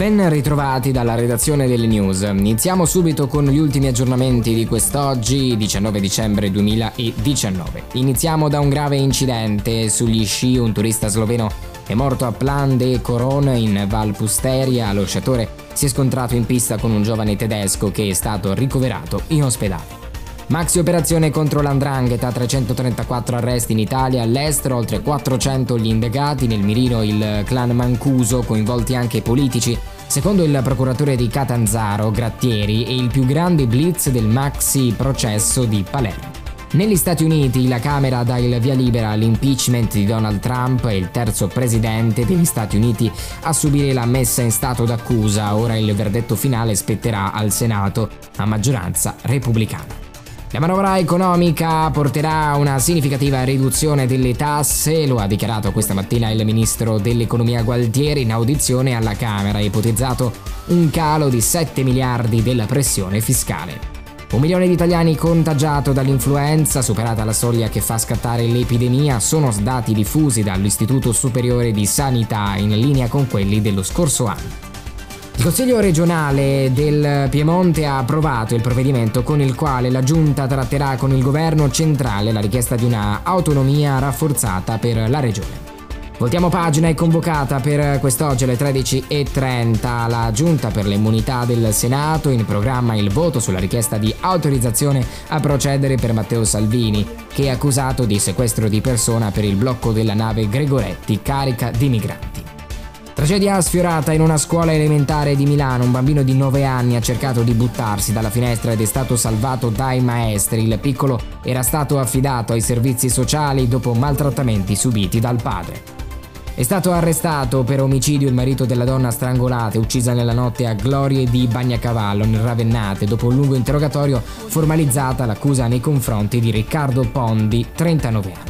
Ben ritrovati dalla redazione delle news. Iniziamo subito con gli ultimi aggiornamenti di quest'oggi, 19 dicembre 2019. Iniziamo da un grave incidente sugli sci, un turista sloveno è morto a Plan de Coron in Val Pusteria, lo sciatore si è scontrato in pista con un giovane tedesco che è stato ricoverato in ospedale. Maxi operazione contro l'Andrangheta, 334 arresti in Italia, all'estero oltre 400 gli indagati, nel mirino il clan Mancuso, coinvolti anche politici. Secondo il procuratore di Catanzaro, Grattieri, è il più grande blitz del maxi processo di Palermo. Negli Stati Uniti la Camera dà il via libera all'impeachment di Donald Trump il terzo presidente degli Stati Uniti a subire la messa in stato d'accusa. Ora il verdetto finale spetterà al Senato a maggioranza repubblicana. La manovra economica porterà a una significativa riduzione delle tasse, lo ha dichiarato questa mattina il ministro dell'economia Gualtieri in audizione alla Camera, ipotizzato un calo di 7 miliardi della pressione fiscale. Un milione di italiani contagiato dall'influenza, superata la soglia che fa scattare l'epidemia, sono dati diffusi dall'Istituto Superiore di Sanità in linea con quelli dello scorso anno. Il Consiglio regionale del Piemonte ha approvato il provvedimento con il quale la Giunta tratterà con il governo centrale la richiesta di una autonomia rafforzata per la regione. Voltiamo pagina è convocata per quest'oggi alle 13.30 la Giunta per le immunità del Senato, in programma il voto sulla richiesta di autorizzazione a procedere per Matteo Salvini, che è accusato di sequestro di persona per il blocco della nave Gregoretti carica di migranti. Tragedia sfiorata in una scuola elementare di Milano. Un bambino di 9 anni ha cercato di buttarsi dalla finestra ed è stato salvato dai maestri. Il piccolo era stato affidato ai servizi sociali dopo maltrattamenti subiti dal padre. È stato arrestato per omicidio il marito della donna strangolata e uccisa nella notte a Glorie di Bagnacavallo, nel Ravennate. Dopo un lungo interrogatorio, formalizzata l'accusa nei confronti di Riccardo Pondi, 39 anni.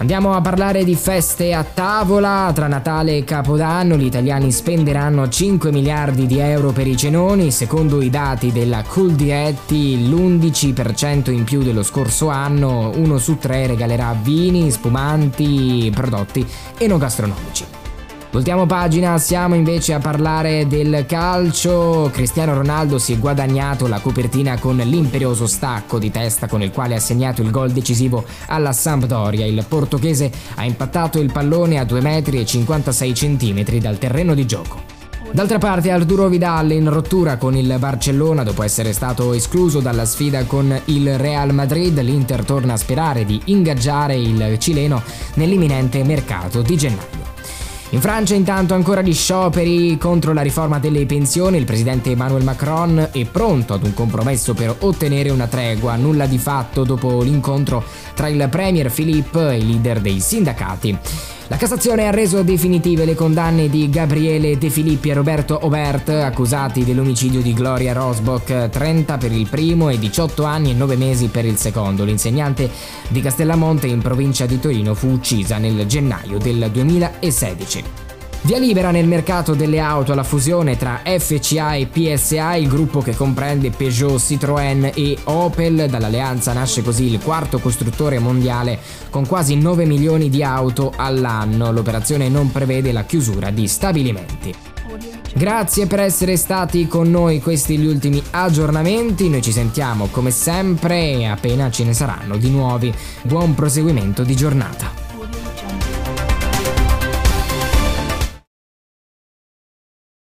Andiamo a parlare di feste a tavola. Tra Natale e Capodanno gli italiani spenderanno 5 miliardi di euro per i cenoni. Secondo i dati della Cool Diretti, l'11% in più dello scorso anno. Uno su tre regalerà vini, spumanti, prodotti enogastronomici. Voltiamo pagina, siamo invece a parlare del calcio. Cristiano Ronaldo si è guadagnato la copertina con l'imperioso stacco di testa con il quale ha segnato il gol decisivo alla Sampdoria. Il portoghese ha impattato il pallone a 2 metri e 56 centimetri dal terreno di gioco. D'altra parte Arturo Vidal in rottura con il Barcellona dopo essere stato escluso dalla sfida con il Real Madrid, l'Inter torna a sperare di ingaggiare il cileno nell'imminente mercato di gennaio. In Francia intanto ancora gli scioperi contro la riforma delle pensioni, il presidente Emmanuel Macron è pronto ad un compromesso per ottenere una tregua, nulla di fatto dopo l'incontro tra il premier Philippe e i leader dei sindacati. La Cassazione ha reso definitive le condanne di Gabriele De Filippi e Roberto Obert, accusati dell'omicidio di Gloria Rosbach, 30 per il primo e 18 anni e 9 mesi per il secondo. L'insegnante di Castellamonte in provincia di Torino fu uccisa nel gennaio del 2016. Via libera nel mercato delle auto alla fusione tra FCA e PSA, il gruppo che comprende Peugeot, Citroën e Opel. Dall'alleanza nasce così il quarto costruttore mondiale con quasi 9 milioni di auto all'anno. L'operazione non prevede la chiusura di stabilimenti. Grazie per essere stati con noi, questi gli ultimi aggiornamenti, noi ci sentiamo come sempre appena ce ne saranno di nuovi. Buon proseguimento di giornata.